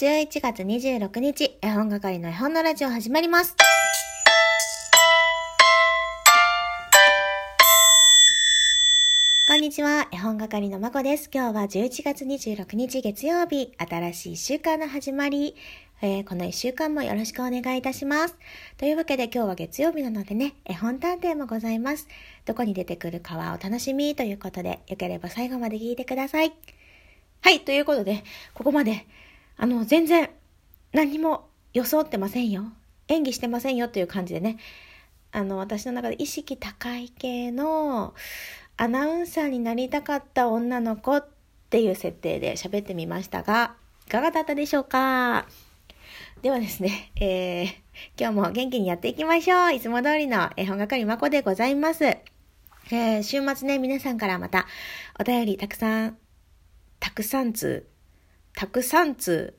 11月26日、絵本係の絵本のラジオ始まります。こんにちは、絵本係のまこです。今日は11月26日月曜日、新しい1週間の始まり。えー、この1週間もよろしくお願いいたします。というわけで今日は月曜日なのでね、絵本探偵もございます。どこに出てくるかはお楽しみということで、よければ最後まで聞いてください。はい、ということで、ここまで、あの、全然、何も装ってませんよ。演技してませんよという感じでね、あの、私の中で意識高い系の、アナウンサーになりたかった女の子っていう設定で喋ってみましたが、いかがだったでしょうか？ではですね、えー、今日も元気にやっていきましょう。いつも通りの絵本係まこでございます。えー、週末ね、皆さんからまたお便りたくさん、たくさん通、たくさん通、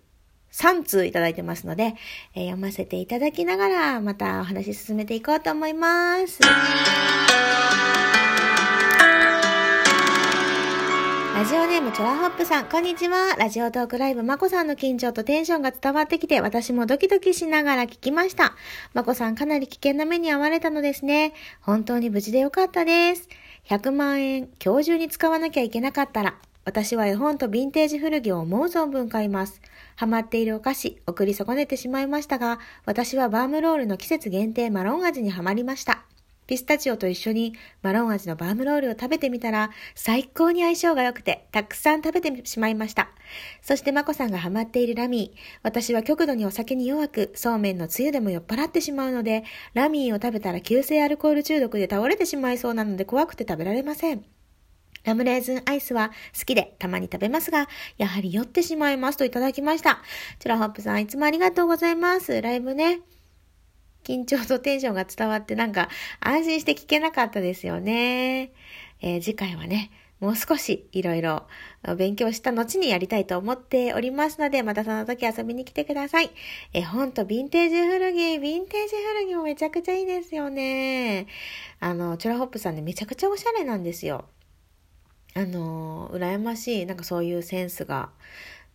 3通いただいてますので、えー、読ませていただきながら、またお話進めていこうと思います。ラジオネームチョラホップさん、こんにちは。ラジオトークライブ、まこさんの緊張とテンションが伝わってきて、私もドキドキしながら聞きました。まこさん、かなり危険な目に遭われたのですね。本当に無事でよかったです。100万円、今日中に使わなきゃいけなかったら、私は絵本とヴィンテージ古着を思う存分買います。ハマっているお菓子、送り損ねてしまいましたが、私はバームロールの季節限定マロン味にはまりました。ピスタチオと一緒にマロン味のバームロールを食べてみたら最高に相性が良くてたくさん食べてしまいました。そしてマコさんがハマっているラミー。私は極度にお酒に弱くそうめんのつゆでも酔っ払ってしまうのでラミーを食べたら急性アルコール中毒で倒れてしまいそうなので怖くて食べられません。ラムレーズンアイスは好きでたまに食べますが、やはり酔ってしまいますといただきました。チュラホップさんいつもありがとうございます。ライブね。緊張とテンションが伝わってなんか安心して聞けなかったですよね。えー、次回はね、もう少しいろいろ勉強した後にやりたいと思っておりますので、またその時遊びに来てください。え、ほんと、ヴィンテージ古着、ヴィンテージ古着もめちゃくちゃいいですよね。あの、チョラホップさんね、めちゃくちゃおしゃれなんですよ。あの、羨ましい、なんかそういうセンスが。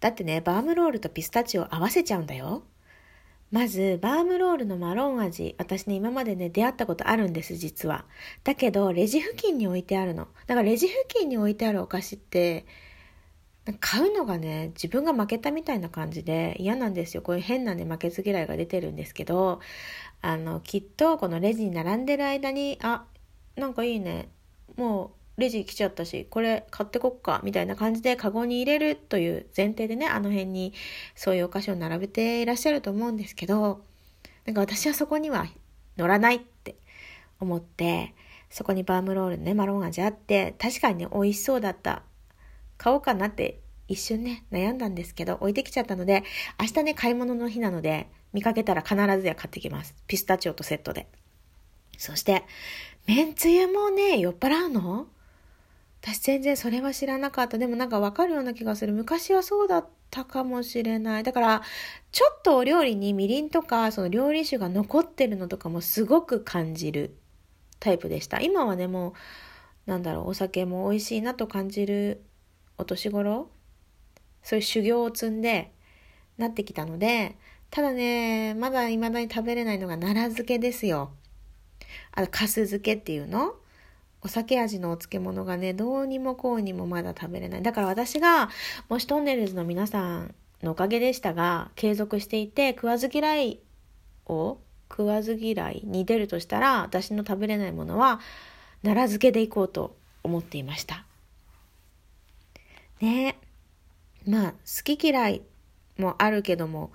だってね、バームロールとピスタチオ合わせちゃうんだよ。まず、バームロールのマロン味。私ね、今までね、出会ったことあるんです、実は。だけど、レジ付近に置いてあるの。だからレジ付近に置いてあるお菓子って、買うのがね、自分が負けたみたいな感じで嫌なんですよ。こういう変なね、負けず嫌いが出てるんですけど、あの、きっとこのレジに並んでる間に、あ、なんかいいね。もうレジ来ちゃったし、これ買ってこっか、みたいな感じでカゴに入れるという前提でね、あの辺にそういうお菓子を並べていらっしゃると思うんですけど、なんか私はそこには乗らないって思って、そこにバームロールね、マロン味あって、確かにね、美味しそうだった。買おうかなって一瞬ね、悩んだんですけど、置いてきちゃったので、明日ね、買い物の日なので、見かけたら必ずや買ってきます。ピスタチオとセットで。そして、めんつゆもね、酔っ払うの？私全然それは知らなかった。でもなんかわかるような気がする。昔はそうだったかもしれない。だから、ちょっとお料理にみりんとか、その料理酒が残ってるのとかもすごく感じるタイプでした。今はね、もう、なんだろう、お酒も美味しいなと感じるお年頃そういう修行を積んでなってきたので、ただね、まだ未だに食べれないのが奈良漬けですよ。あの、かす漬けっていうの？お酒味のお漬物がね、どうにもこうにもまだ食べれない。だから私が、もしトンネルズの皆さんのおかげでしたが、継続していて、食わず嫌いを、食わず嫌いに出るとしたら、私の食べれないものは、奈良漬けでいこうと思っていました。ねまあ、好き嫌いもあるけども、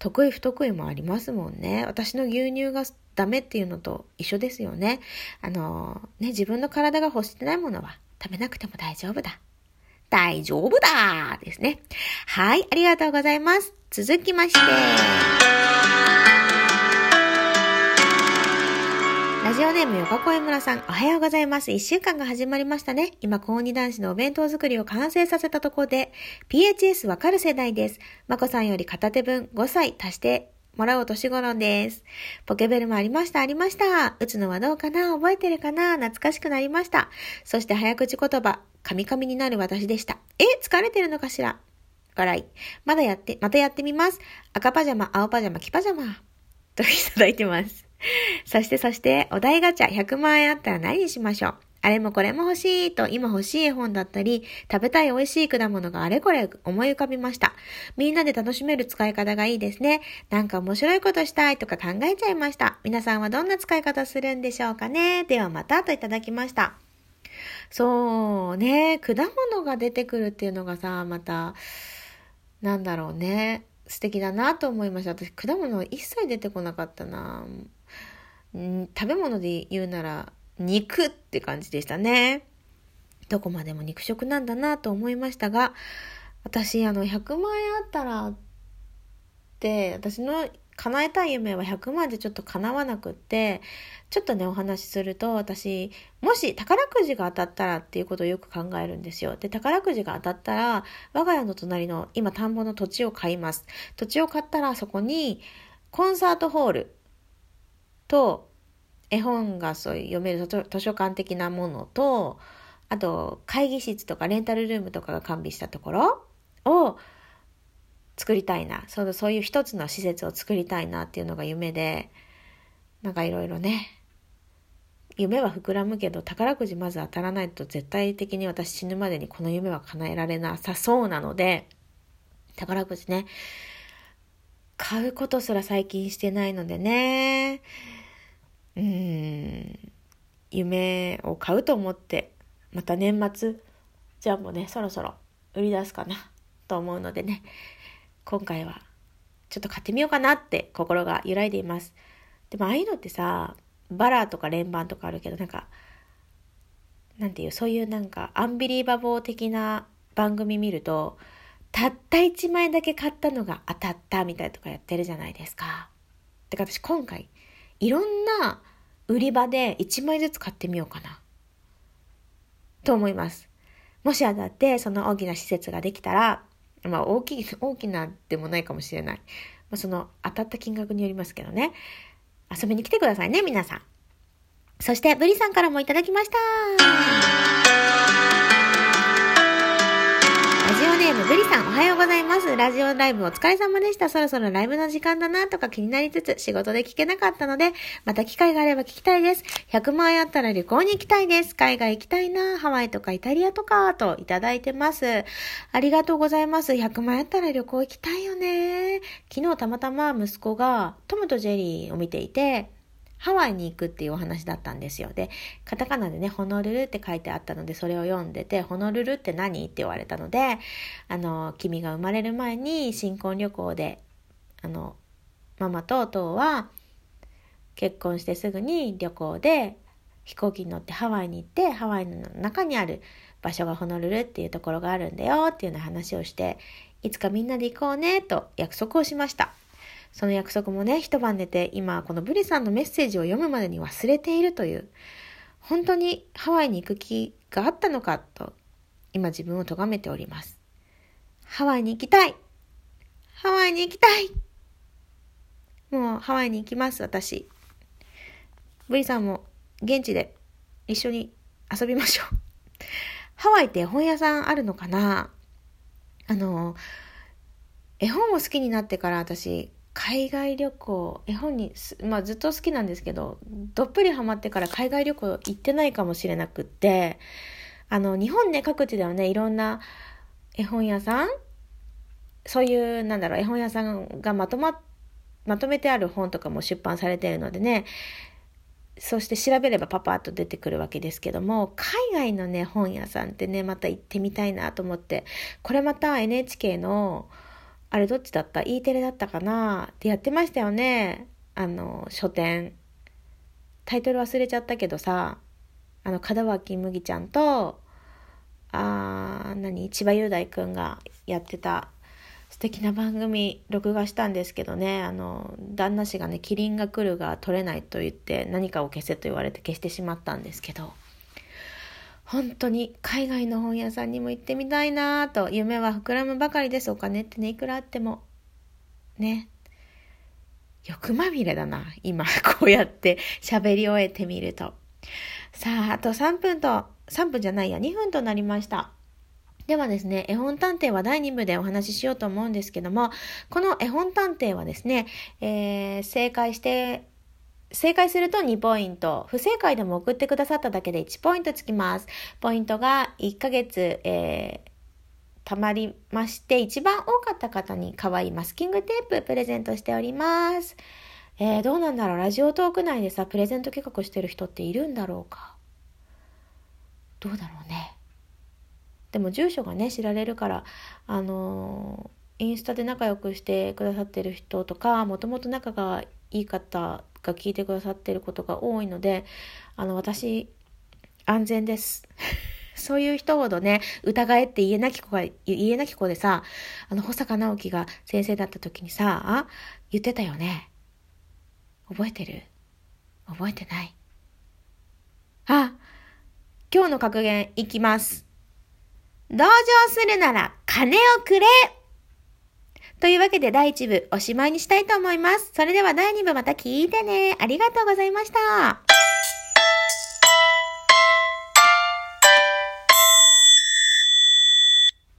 得意不得意もありますもんね。私の牛乳がダメっていうのと一緒ですよね。あのね、自分の体が欲してないものは食べなくても大丈夫だ。大丈夫だですね。はい、ありがとうございます。続きまして。ラジオネーム横声村さん、おはようございます。一週間が始まりましたね。今、高二男子のお弁当作りを完成させたところで、PHS わかる世代です。まこさんより片手分5歳足してもらう年頃です。ポケベルもありました、ありました。打つのはどうかな？覚えてるかな？懐かしくなりました。そして早口言葉、カミカミになる私でした。え、疲れてるのかしら？笑い。まだやって、またやってみます。赤パジャマ、青パジャマ、黄パジャマ。といただいてます。そしてそして、お題ガチャ100万円あったら何にしましょう？あれもこれも欲しいと今欲しい絵本だったり、食べたい美味しい果物があれこれ思い浮かびました。みんなで楽しめる使い方がいいですね。なんか面白いことしたいとか考えちゃいました。皆さんはどんな使い方するんでしょうかねではまたといただきました。そうね、果物が出てくるっていうのがさ、また、なんだろうね。素敵だなと思いました。私、果物一切出てこなかったな。ん食べ物で言うなら、肉って感じでしたね。どこまでも肉食なんだなと思いましたが、私、あの、100万円あったらって、私の叶えたい夢は100万でちょっと叶わなくって、ちょっとね、お話しすると、私、もし宝くじが当たったらっていうことをよく考えるんですよ。で、宝くじが当たったら、我が家の隣の今田んぼの土地を買います。土地を買ったらそこに、コンサートホールと、絵本がそういう読める図書館的なものと、あと会議室とかレンタルルームとかが完備したところを作りたいな。そのそういう一つの施設を作りたいなっていうのが夢で、なんかいろいろね、夢は膨らむけど宝くじまず当たらないと絶対的に私死ぬまでにこの夢は叶えられなさそうなので、宝くじね、買うことすら最近してないのでね、うん、夢を買うと思って、また年末、じゃあもうね、そろそろ売り出すかなと思うのでね、今回はちょっと買ってみようかなって心が揺らいでいます。でもああいうのってさ、バラとか連番とかあるけど、なんか、なんていう、そういうなんかアンビリーバボー的な番組見ると、たった1枚だけ買ったのが当たったみたいとかやってるじゃないですか。だか私今回いろんな売り場で1枚ずつ買ってみようかな。と思います。もしあたってその大きな施設ができたら、まあ大きい、大きなでもないかもしれない。まあ、その当たった金額によりますけどね。遊びに来てくださいね、皆さん。そして、ブリさんからもいただきました。ームブリさんおはようございます。ラジオライブお疲れ様でした。そろそろライブの時間だなとか気になりつつ仕事で聞けなかったので、また機会があれば聞きたいです。100万円あったら旅行に行きたいです。海外行きたいな。ハワイとかイタリアとかといただいてます。ありがとうございます。100万円あったら旅行行きたいよね。昨日たまたま息子がトムとジェリーを見ていて、ハワイに行くっていうお話だったんですよ。で、カタカナでね、ホノルルって書いてあったので、それを読んでて、ホノルルって何？って言われたので、あの、君が生まれる前に新婚旅行で、あの、ママと父は結婚してすぐに旅行で飛行機に乗ってハワイに行って、ハワイの中にある場所がホノルルっていうところがあるんだよっていうような話をして、いつかみんなで行こうねと約束をしました。その約束もね、一晩寝て、今、このブリさんのメッセージを読むまでに忘れているという、本当にハワイに行く気があったのかと、今自分を咎めております。ハワイに行きたいハワイに行きたいもうハワイに行きます、私。ブリさんも現地で一緒に遊びましょう。ハワイって本屋さんあるのかな?あの、絵本を好きになってから私、海外旅行絵本に、まあ、ずっと好きなんですけどどっぷりハマってから海外旅行行ってないかもしれなくってあの日本ね各地ではねいろんな絵本屋さんそういうなんだろう絵本屋さんがまとままとめてある本とかも出版されているのでねそして調べればパパッと出てくるわけですけども海外のね本屋さんってねまた行ってみたいなと思ってこれまた NHK のあれどっちだった ?E テレだったかな？ってやってましたよね。あの、書店。タイトル忘れちゃったけどさ、あの、門脇麦ちゃんと、あー、何？千葉雄大くんがやってた素敵な番組録画したんですけどね、あの、旦那氏がね、キリンが来るが取れないと言って何かを消せと言われて消してしまったんですけど、本当に海外の本屋さんにも行ってみたいなと夢は膨らむばかりです。お金ってねいくらあっても。ね。欲まみれだな今 こうやって喋り終えてみると。さああと3分と3分じゃないや2分となりました。ではですね、絵本探偵は第2部でお話ししようと思うんですけども、この絵本探偵はですね、えー、正解して正解すると2ポイント。不正解でも送ってくださっただけで1ポイントつきます。ポイントが1ヶ月、えー、たまりまして、一番多かった方に可愛いマスキングテーププレゼントしております。えー、どうなんだろうラジオトーク内でさ、プレゼント企画してる人っているんだろうかどうだろうね。でも住所がね、知られるから、あのー、インスタで仲良くしてくださってる人とか、もともと仲がいい方が聞いてくださってることが多いので、あの、私、安全です。そういう人ほどね、疑えって言えなき子が、言えなき子でさ、あの、保坂直樹が先生だった時にさあ、言ってたよね。覚えてる？覚えてない？あ、今日の格言いきます。同情するなら金をくれというわけで第1部おしまいにしたいと思います。それでは第2部また聞いてね。ありがとうございました。